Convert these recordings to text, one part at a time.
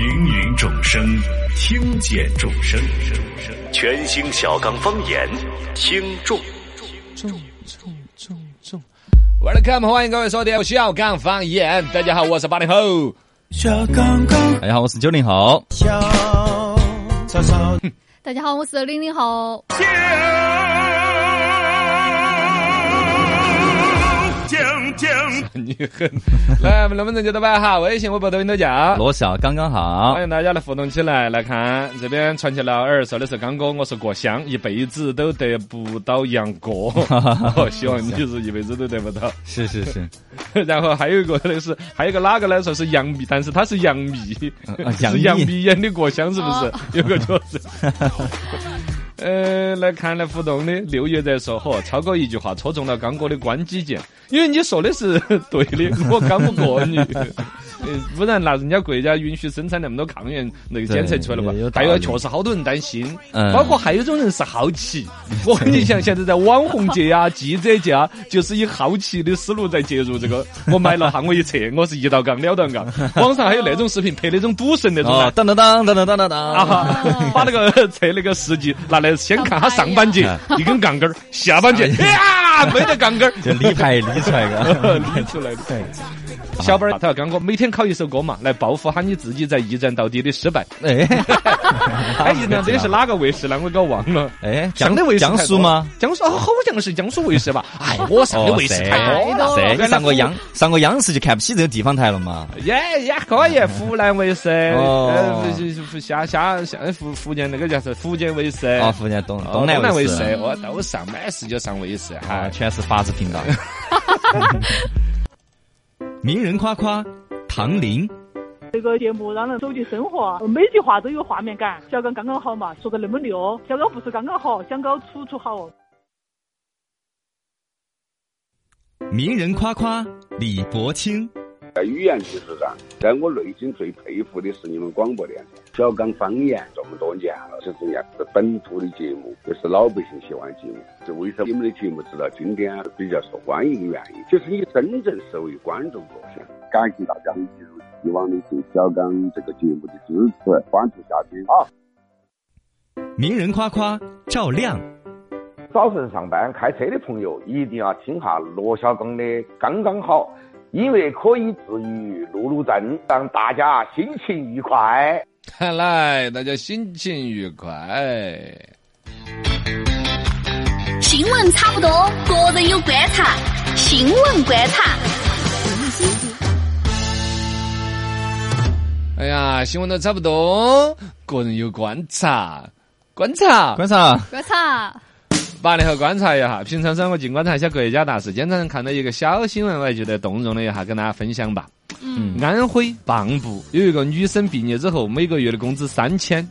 芸芸众生，听见众生，全新小刚方言，听众。重重重重，Welcome，欢迎各位收听小刚方言。大家好，我是八零后。小刚刚，大家好，我是九零后。小草草，大家好，我是零零后。讲讲，你 很来，我们龙门阵就到摆哈，微信、微博、抖音都叫。罗笑刚刚好欢，迎大家来互动起来，来看这边传奇老二说的是刚哥，我是过香，一辈子都得不到杨哥，哦希望你是一辈子都得不到。是是是，然后还有一个那个是，还有一个哪个呢？说是杨幂，但是他是杨幂，是杨幂幂演的过香，是不是？有个角色。呃，来看来互动的六月在说，嚯，超哥一句话戳中了刚哥的关机键，因为你说的是对的，我刚不过你，不然那人家国家允许生产那么多抗原那个检测出来了嘛对有？确实好多人担心，嗯包括还有一种人是好奇，我跟你讲，现在在网红界啊、记者界啊，就是以好奇的思路在介入这个。我买了哈，我一测，我是一道杠两道杠，网上还有那种视频拍那种赌神那种的哦，。当当当当当当当当，啊，把那个测那个实际拿来先看他上半截 一根杠杆儿，下半截呀没得杠杆儿，就理牌理出来的，理出来的。小本儿，他要刚哥每天考一首歌嘛，来报复下你自己在一战到底的失败。哎 哎，一站这是哪个卫视呢？我搞忘了。哎，江的卫视江苏吗？？江苏哦，好像是江苏卫视吧？哎，我上的卫视太多了。上过央上过央视就看不起这个地方台了嘛？也也可以，湖南卫视，下下下福福建那个叫是？福建卫视，啊，福建东哦东南卫卫视，我都上，满视就上卫视，啊，哈。全是法制频道。名人夸夸，唐林。这个节目让人走进生活，每句话都有画面感。小刚刚刚好嘛，说的那么溜，小刚不是刚刚好，想搞处处好哦。名人夸夸，李伯清。在语言技术上，在我内心最佩服的是你们广播电台。小刚方言这么多年了，是这样是本土的节目，也是老百姓喜欢的节目。这为什么你们的节目直到今天比较受欢迎的原因，就是你真正是为观众着想。感谢大家一如既往的对小刚这个节目的支持，关注下去啊！名人夸夸，赵亮。早晨上班开车的朋友一定要听下罗小刚的《刚刚好》，因为可以治愈路怒症，让大家心情愉快。看来大家心情愉快。新闻差不多，个人有观察，新闻观察。哎呀，新闻都差不多，个人有观察，观察，观察，观察，八零后观察一下，平常生活尽观察一下国家大事。经常看到一个小新闻，我也觉得动容了一下，跟大家分享吧。嗯，安徽蚌埠有一个女生毕业之后，每个月的工资三千。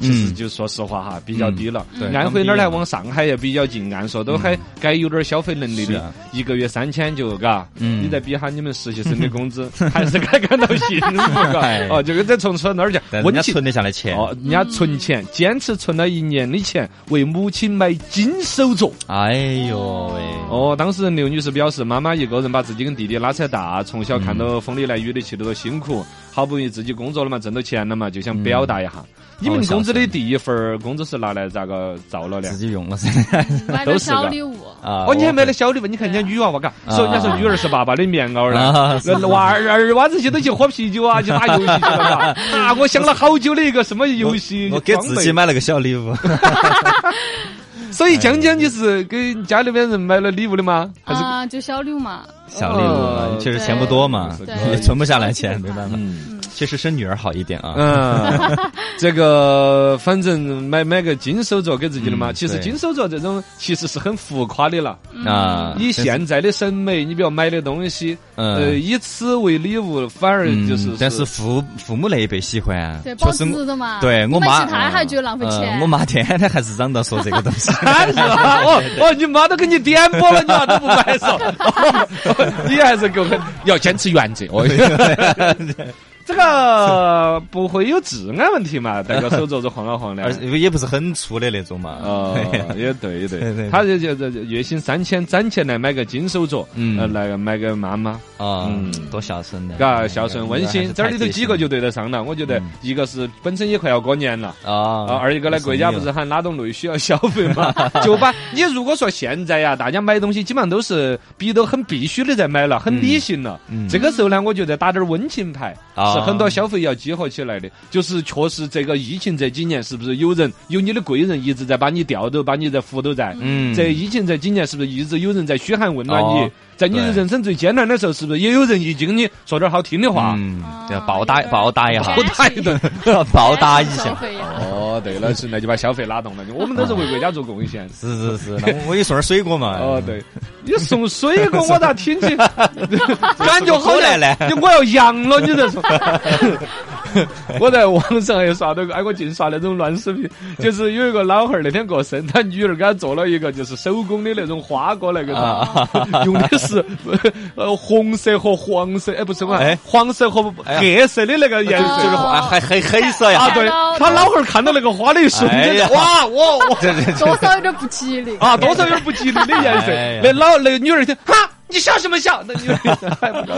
其实就说实话哈，比较低了。对安徽那儿呢，刚毕业往上海也比较近，按说都还该有点消费能力的一个月三千就嘎。嗯你再比下你们实习生的工资，还是该感到幸福嘎哎。哦，就跟在从村那儿讲，但人温情家存得下来钱。哦，人家存钱，坚持存了一年的钱，为母亲买金手镯。哎呦喂，哦，当时刘女士表示，妈妈一个人把自己跟弟弟拉扯大，从小看到风里来雨里去的都辛苦，好不容易自己工作了嘛，挣到钱了嘛，就想表达一下。你们工资的第一份儿工资是拿来咋个造了的自？己用了噻。买点小礼物。啊哦，你还买了小礼物？你看人家女娃娃嘎，说人家说女儿是爸爸的棉袄了，娃儿儿娃子些都去喝啤酒啊，去打游戏去了。啊，我想了好久的一个什么游戏，我给自己买了个小礼物。所以江江你是给家里边人买了礼物的吗？还是？啊，就小礼物嘛。小礼物嘛哦，确实钱不多嘛，也存不下来钱，没办法。嗯确实生女儿好一点啊。嗯，这个反正买买个金手镯给自己的嘛。嗯其实金手镯这种其实是很浮夸的了。啊，以现在的审美，你比如买的东西，呃，嗯以此为礼物，反而就是嗯，但是父父母那一辈喜欢，对，保确实值的嘛。对我妈，其他还觉得浪费钱。嗯我妈天天还是嚷着说这个东西。哦哦，你妈都给你点播了，你娃都不买嗦？哦你还是给我要坚持原则哦。这个不会有治安问题嘛？戴个手镯子晃啊晃的而。且也不是很粗的那种嘛。哦，也对对对对，他就就就月薪三千，攒钱来买个金手镯，嗯呃，来个买个妈妈，啊嗯，多孝顺的，嘎，孝顺温馨，这里头几个就对对得上了。我觉得一个是本身也快要过年了。啊啊，二一个呢，国家不是喊拉动内需要消费嘛，就把你如果说现在呀，大家买东西基本上都是逼都很必须的在买了，很理性了。嗯这个时候呢，我觉得打点温情牌啊是很多消费要激活起来的。就是确实这个疫情这几年，是不是有人有你的贵人一直在把你吊着，把你在扶着在？嗯这疫情这几年，是不是一直有人在嘘寒问暖你哦？在你的人生最艰难的时候，是不是也有人一直跟你说点好听的话？嗯，要报答报答一下，暴打一顿。报答一下。哦，对了，是那就把消费拉动了。我们都是为国家做贡献。是是是，那我给送点水果嘛。哦，对，你送水果，我咋听起感觉好好像来来我要阳了，你这说。我在网上还刷到过，哎，我净刷那种乱视频，就是有一个老汉儿那天过生，他女儿给他做了一个就是手工的那种花果来给他，用的是呃红色和黄色，哎，不是嘛哎，黄色和黑色的那个颜色的花。啊，还黑黑色呀啊，。对，他老汉儿看到那个花的一瞬间哇，我我 这这多少有点不吉利。啊，多少有点不吉利的颜色。那老那个女儿一听，哈，你笑什么笑？那女儿还不高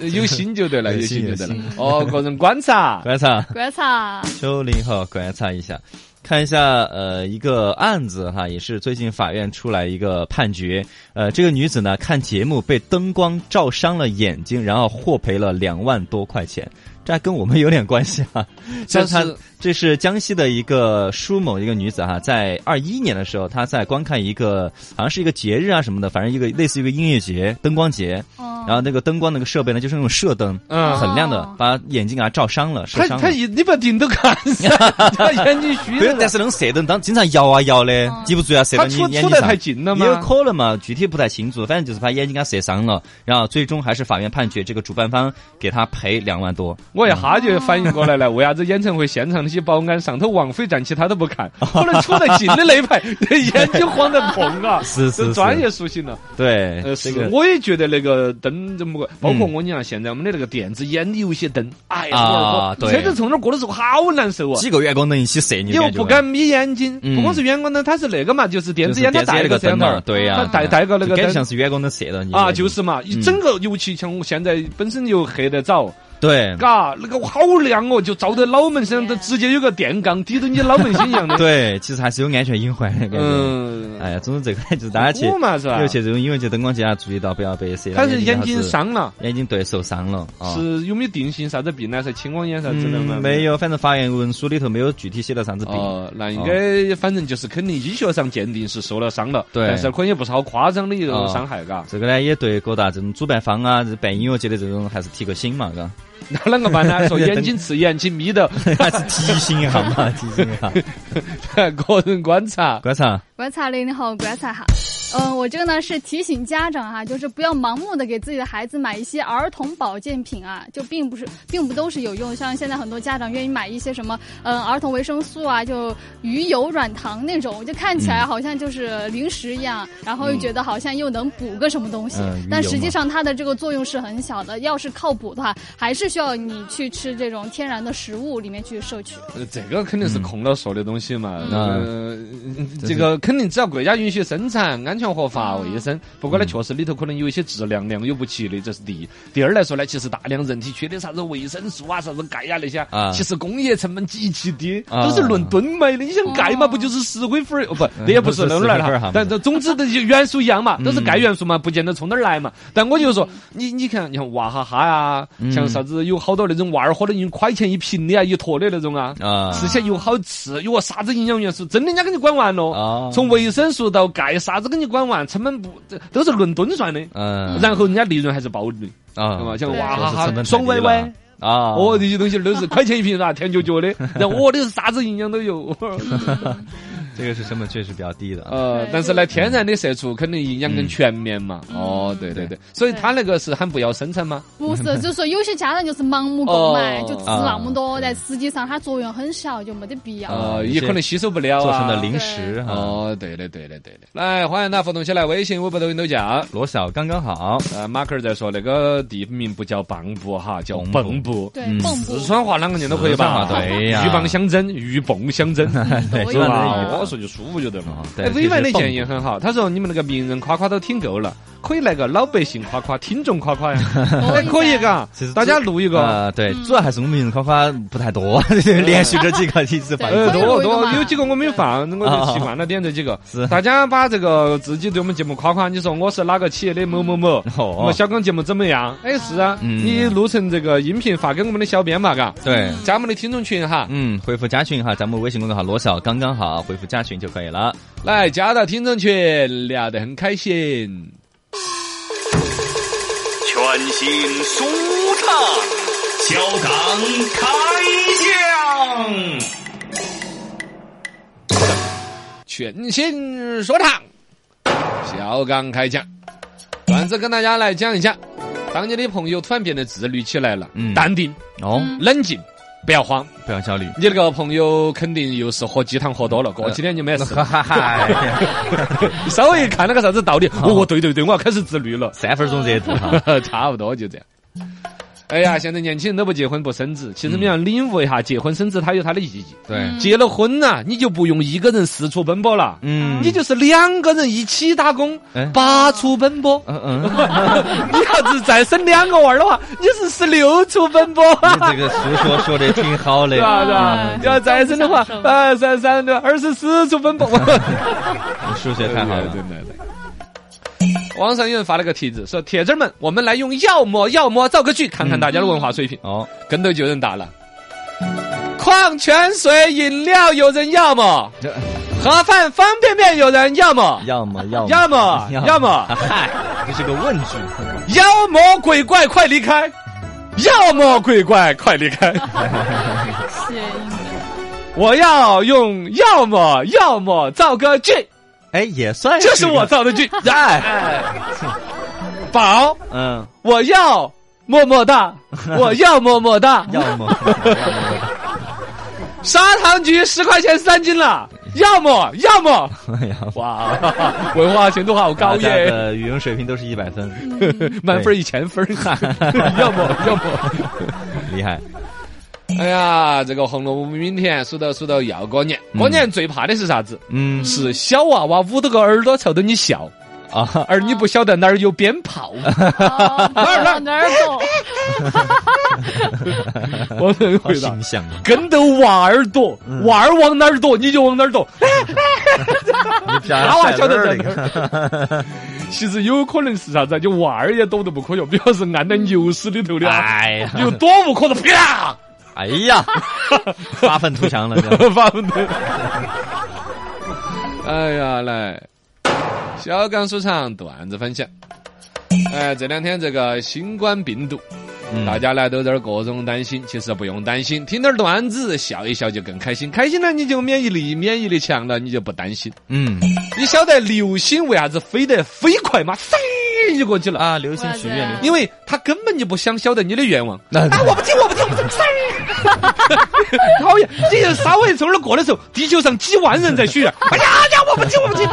兴，有心就对了，有有心就对了。哦，个人观察，观察观察，九零后，观察一下，看一下呃一个案子哈，也是最近法院出来一个判决，呃这个女子呢看节目被灯光照伤了眼睛，然后获赔了两万多块钱。这还跟我们有点关系啊！这她这是江西的一个舒某一个女子哈，在二一年的时候，她在观看一个好像是一个节日啊什么的，反正一个类似于一个音乐节、灯光节，哦然后那个灯光那个设备呢就是那种射灯，嗯很亮的哦，把眼睛给她照伤了，射他伤了。他一你不盯都看噻，他眼睛虚但是那种射灯当经常摇啊摇的，记不住啊射到他你出出得太眼睛上。近了也有。可能嘛，具体不太清楚，反正就是把眼睛给他射伤了，然后最终还是法院判决这个主办方给他赔两万多。我一哈就反应过来了，为啥子演唱会现场那些保安上头王菲站起他都不看？可能处得近的那一排，眼睛晃得痛啊！是是专业属性了。对，呃，是，这个我也觉得那个灯怎么个，包括嗯我讲现在我们的那个电子烟的有些灯，哎呀，啊车子从那儿过的时候好难受啊。几个远光灯一起射你，你又不敢眯眼睛，嗯不光是远光灯，它是那个嘛，就是电子烟，它带个摄像头那个灯儿，对呀它带带个那个像是远光灯射到你啊，就是嘛，整个尤其像我现在本身又黑得早，对嘎，那个好亮哦，就照在脑门上，都直接有个电杠抵着你脑门心一样的。对，其实还是有安全隐患的感觉。嗯，哎呀，总之这个就是大家去是吧 尤其这种音乐节、灯光节啊，注意到不要被射到他是眼睛伤了，眼睛对受伤了啊。是有没有定性啥子病呢？是青光眼啥之类的吗嗯，？没有，反正法院文书里头没有具体写到啥子病。哦，那应该反正就是肯定医学上鉴定是受了伤了，对但是可能也不是好夸张的一种哦伤害，嘎。这个呢，也对各大这种主办方啊，这办音乐节的这种还是提个醒嘛，嘎，那啷个办呢？说 眼睛刺眼，睛眯到，还是提醒一下嘛，提醒一下。个人观察。观察，观察零零后观察哈。嗯，我这个呢是提醒家长哈，就是不要盲目的给自己的孩子买一些儿童保健品啊，就并不是，并不都是有用。像现在很多家长愿意买一些什么，嗯，儿童维生素啊，就鱼油软糖那种，就看起来好像就是零食一样，然后又觉得好像又能补个什么东西，嗯但实际上它的这个作用是很小的。要是靠补的话，还是需要你去吃这种天然的食物里面去摄取。呃这个肯定是空了说的东西嘛，嗯呃，这个肯定只要国家允许生产，安全合法、卫生。不过呢，确实里头可能有一些质量良莠不齐的，这是第一。第二来说呢，其实大量人体缺的啥子维生素啊、啥子钙呀那些啊，其实工业成本极其低，啊都是论吨卖的。你想钙嘛，不就是石灰粉儿？哦不，那也不是不是那儿来石灰粉儿哈了。但这总之这些元素一样嘛，都是钙元素嘛，不见得从哪儿来嘛。但我就说，你你看，你看娃哈哈呀，像啥子有好多那种娃儿喝的一块钱一瓶的啊，一坨的那种啊。啊，吃起来又好吃，又啥子营养元素，真的人家给你管完了。啊从维生素到钙，啥子给你管完，成本不这都是论吨算的。嗯然后人家利润还是暴利，啊对吧？像娃哈哈爽歪歪。啊，哦，这些东西都是块钱一瓶是吧？甜嚼嚼的，然后我的是啥子营养都有。这个是成本确实比较低的。呃但是呢，天然的色素肯定营养更全面嘛。嗯哦，对对对，所以他那个是喊不要生产吗？不是，就是说有些家人就是盲目购买，哦就吃那么多，但实际上它作用很小，就没得必要。呃，也可能吸收不了啊。做成的零食哈。哦，对的，对的，对的。来，欢迎大家互动起来，微信、微博、抖音都叫。罗小刚刚好，呃，马克儿在说那个地名不叫蚌埠哈，叫蚌埠。对，嗯蚌埠四川话啷个念都可以吧？对呀鹬蚌相争，鹬蚌相争，对是吧？说就舒服就对了哦。对哎，委婉的建议很好，他说你们那个名人夸夸都听够了，可以来个老百姓夸夸、听众夸夸呀，哎，可以嘎其实，大家录一个。呃，对，嗯主要还是我们名人夸夸不太多，连续这几个一直放。多多有几个我没有放，我就习惯了点这几个是。大家把这个自己对我们节目夸夸，你说我是哪个企业的某某某，我小刚节目怎么样？哎，是啊，嗯你录成这个音频发给我们的小编嘛，嘎，对。加我们的听众群哈，嗯，回复加群哈，在我们微信公众号罗小刚刚好，回复加群就可以了。来加到听众群，聊得很开心。全新舒畅，小刚开讲。全新说唱，小刚开讲，段子跟大家来讲一讲。当你的朋友突然变得自律起来了，嗯淡定、哦，冷静，不要慌。不要焦虑。你那个朋友肯定又是喝鸡汤喝多了，过几天就没事。哈 哈哈，稍微看了个啥子道理，哦，对对对，我要开始自律了，三分钟热度哈。差不多就这样。哎呀，现在年轻人都不结婚不生子，其实你要领悟一下，结婚生子它有它的意义。对，结了婚呐、你就不用一个人四处奔波了，嗯，你就是两个人一起打工哎，八处奔波。嗯嗯，你要是再生两个娃儿的话，你是十六处奔波。你这个书说说的挺好的是，吧？是吧嗯？要再生的话享，受呃，三三的二十四处奔波。你数学太好了。对对对。网上有人发了个帖子，说铁子们，我们来用要么要么造个句，看看大家的文化水平。哦，跟头就有人打了。矿泉水饮料有人要么？盒饭方便面有人要么？要么要么要么要么 嗨，这是个问句。妖魔鬼怪快离开！妖魔鬼怪快离开！我要用要么要么造个句，哎，也算这是我造的句。哎，宝，嗯，我要么么哒，我要么么哒。要么砂糖橘十块钱三斤了，要么要么。哎呀，哇，文化程度好高耶！的语文水平都是一百分，满分一千分儿，要么要么。厉害。哎呀，这个《红楼梦》明天数到数到要过年，过年最怕的是啥子？嗯是小娃娃捂着个耳朵朝着你笑，啊，而你不晓得哪儿有鞭炮。哦，哪儿哪儿走？我能好回答形。象啊！跟着娃儿躲，娃儿往哪儿躲，你就往哪儿躲。他娃晓得那个，其实有可能是啥子啊？就娃儿也躲得不可用，比方是按在牛屎里头的啊，哎呀，有躲不可的，啪，哎呀，发愤图强了，发愤图。哎呀，来，小刚书场段子分享。哎，这两天这个新冠病毒，嗯大家呢都在这各种担心，其实不用担心，听点儿段子笑一笑就更开心，开心了你就免疫力免疫力强了，你就不担心。嗯你晓得流星为啥子飞得飞快吗？飞就过去了。啊，流星许愿，流因为他根本就不想晓得你的愿望。那啊，我不听，我不听，我不听，讨厌！你就稍微从那儿过的时候，地球上几万人在许愿。哎呀不听，我不听。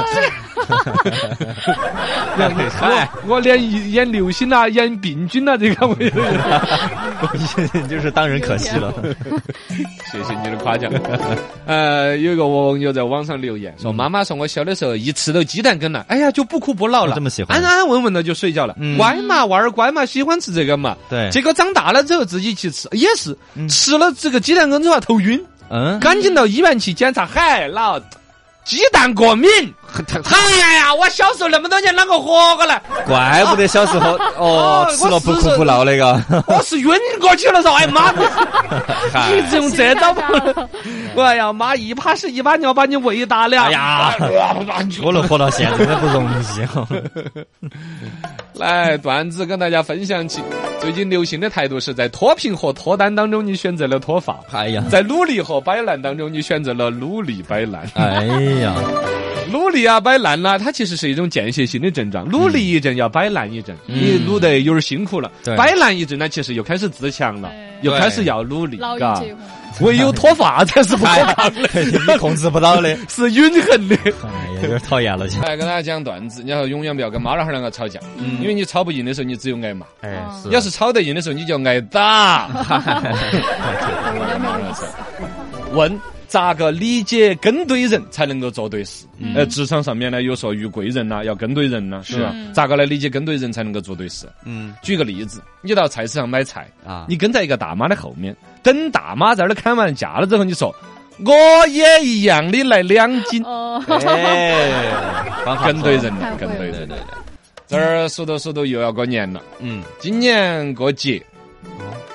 嗨，我连演流星啊，演病菌啊，这个我也就是当人可惜了。谢谢你的夸奖。呃，有一个网友在网上留言说：“妈妈说我小的时候一吃到鸡蛋羹了，哎呀就不哭不闹了，这么喜欢安安稳稳的就睡觉了。嗯乖嘛，娃儿乖嘛，喜欢吃这个嘛。对结果长大了之后自己去吃，也是嗯吃了这个鸡蛋羹之后头晕，嗯，赶紧到医院去检查，嗨，老鸡蛋过敏。哎呀，我小时候那么多年啷个活过来？怪不得小时候 哦，吃了不哭不闹那个。我是晕过去了噻，哎 妈！一直用这招吧？哎呀妈，一把屎一把尿把你喂大了。哎呀，我能活到现在真的不容易哦。来，段子跟大家分享起。最近流行的态度是在脱贫和脱单当中，你选择了脱发；哎呀，在努力和摆烂当中，你选择了努力摆烂。哎呀，努力啊，摆烂啦，它其实是一种间歇性的症状。努力一阵，要摆烂一阵，你努得有点辛苦了。对摆烂一阵呢，其实又开始自强了，又开始要努力，嘎。唯有脱发才是不可抗的，你控制不到的。是永恒的。哎呀，有点讨厌了。来跟大家讲段子，你要永远不要跟妈老汉儿两个吵架，因为你吵不赢的时候，你只有挨骂；哎，是要是吵得赢的时候，你就挨打。问咋个理解跟对人才能够做对事？呃，职场上面呢，有说遇贵人呐，要跟对人呐，是吧？咋个来理解跟对人才能够做对事？嗯举个例子，你到菜市场买菜啊你跟在一个大妈的后面，等大妈在那儿砍完价了之后，你说我也一样的来两斤，哦，哎，跟对人了，跟对人了。这儿说着说着又要过年了，嗯，今年过节。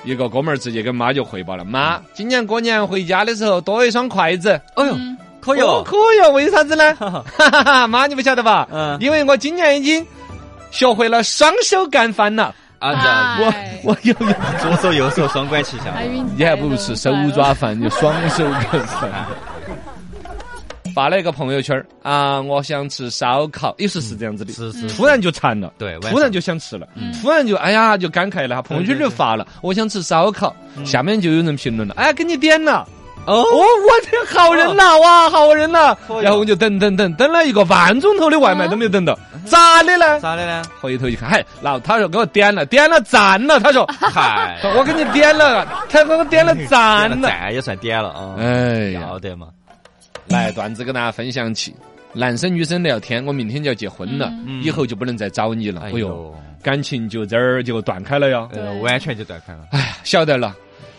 一个哥们儿直接跟妈就汇报了，妈，今年过年回家的时候多一双筷子。哎呦，可以哦，哦，可以哦，为啥子呢？哈哈哈，妈，你不晓得吧？嗯因为我今年已经学会了双手干饭了。啊，这我哎我有有，左手右手双管齐下。你还不如吃手抓饭，就双手干饭。发了一个朋友圈儿啊，我想吃烧烤，有时是这样子的，是是突然就馋了，对突然就想吃了，突然就哎呀就感慨了，朋友圈就发了，我想吃烧烤，下面就有人评论了，哎，给你点了。哦哦，我的好人呐，哇，好人呐！然后我就等等等等了一个半钟头的外卖都没有等到，咋的呢？咋的呢？回头一看，嗨，然后他说给我点了，点了赞了，他说，嗨，我给你点了，他给我点了赞了。赞也算点了啊。哎，要得嘛。来段子跟大家分享起，男生女生聊天，我明天就要结婚了，嗯以后就不能再找你了。哎哎呦，感情就这儿就断开了哟。呃，完全就断开了。哎呀，晓得了。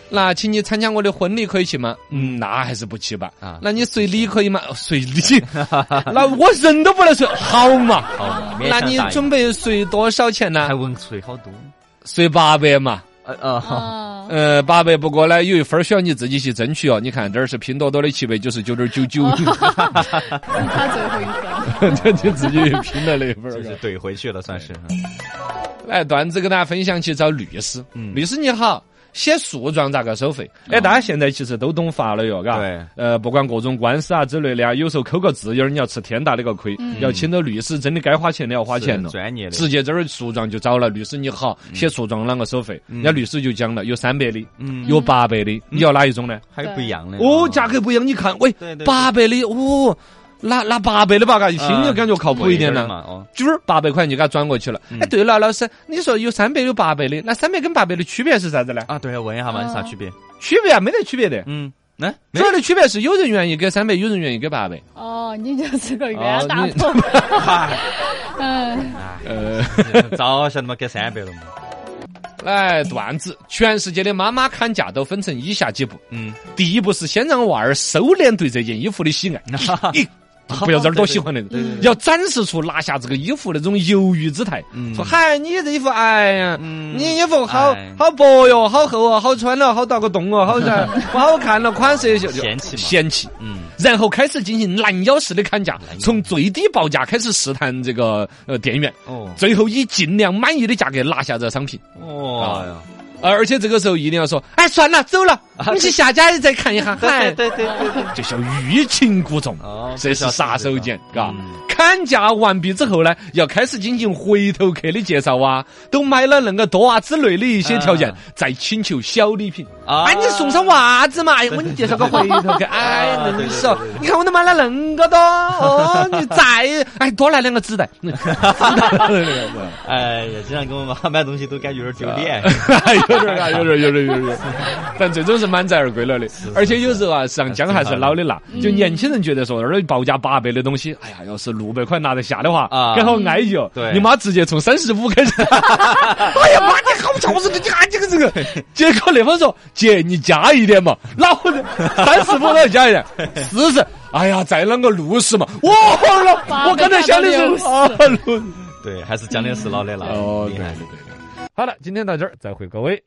那请你参加我的婚礼可以去吗？嗯，那还是不去吧。啊那你随礼可以吗？哦随礼，那我人都不能随，好嘛。好嘛，那你准备随多少钱呢还？问随好多？随八百嘛。呃呃，哦，呃，八百不过呢，有一分儿需要你自己去争取哦。你看这儿是拼多多的七百九十九点九九，他最后一分。这就自己拼了那一份儿。就是怼回去了，算是。来，段子跟大家分享去找律师。嗯律师你好，写诉状咋个收费？哎，大家现在其实都懂法了哟，嘎。对。呃，不管各种官司啊之类的啊，有时候扣个字眼儿，你要吃天大的个亏。要请到律师，真的该花钱的要花钱了。专业的。直接这儿诉状就找了，律师你好，写诉状啷个收费？人家律师就讲了，有三百的，嗯有八百的，你要哪一种呢？还有不一样的哦，价格不一样，你看，喂八百的，哦，拿拿八百的吧，嘎，一听就感觉靠谱一点了。哦，就是八百块钱就给他转过去了。哎，对了，老师，你说有三百有八百的，那三百跟八百的区别是啥子呢？啊，对，问一下嘛，有啥区别？区别啊，没得区别的。嗯，来，主要的区别是有人愿意给三百，有人愿意给八百。哦，你就是个哦冤大你头。嗯，呃，早晓得嘛，给三百了嘛。来段子，全世界的妈妈砍价都分成以下几步。嗯，第一步是先让娃儿收敛对这件衣服的喜爱，咦 不要这儿多喜欢的，要展示出拿下这个衣服那种犹豫姿态。嗯。说嗨，你这衣服，哎呀，嗯。你衣服好哎。好薄哟，好厚哦，好穿了，好大个洞哦，好噻，不好看了，款式也就。嫌弃嫌弃。嗯，然后开始进行拦腰式的砍价，从最低报价开始试探这个呃店员，哦，最后以尽量满意的价格拿下这个商品。哦。呀，而且这个时候一定要说，哎，算了，走了，你去下家再看一下。嗨，对对对对，这叫欲擒故纵，哦这是杀手锏，嘎嗯。砍价完毕之后呢，要开始进行回头客的介绍啊，都买了恁个多啊之类的一些条件啊，再请求小礼品。啊哎，你送上袜子嘛？哎，我给你介绍个回头客，哎，啊嫩手，你看我都买了恁个多哦，你再哎多来两个纸袋。哎呀，经常给我妈买东西都感觉有点丢脸。有点儿啊，有点儿，有点儿，有点儿。但最终是满载而归了的。而且有时候啊，上姜还是老的辣。就年轻人觉得说，那儿报价八百的东西，哎呀，要是六百块拿得下的话，啊刚好安逸哦。对你妈直接从三十五开始。哎呀妈，你好巧是的，你看这个这个。结果那方说，姐你加一点嘛，老子三十五要加一点，四十。哎呀，再啷个六十嘛？哇，我刚才想的是啊，六。对，还是讲的是老的辣，哦，对对。对。好了，今天到这儿，再会各位。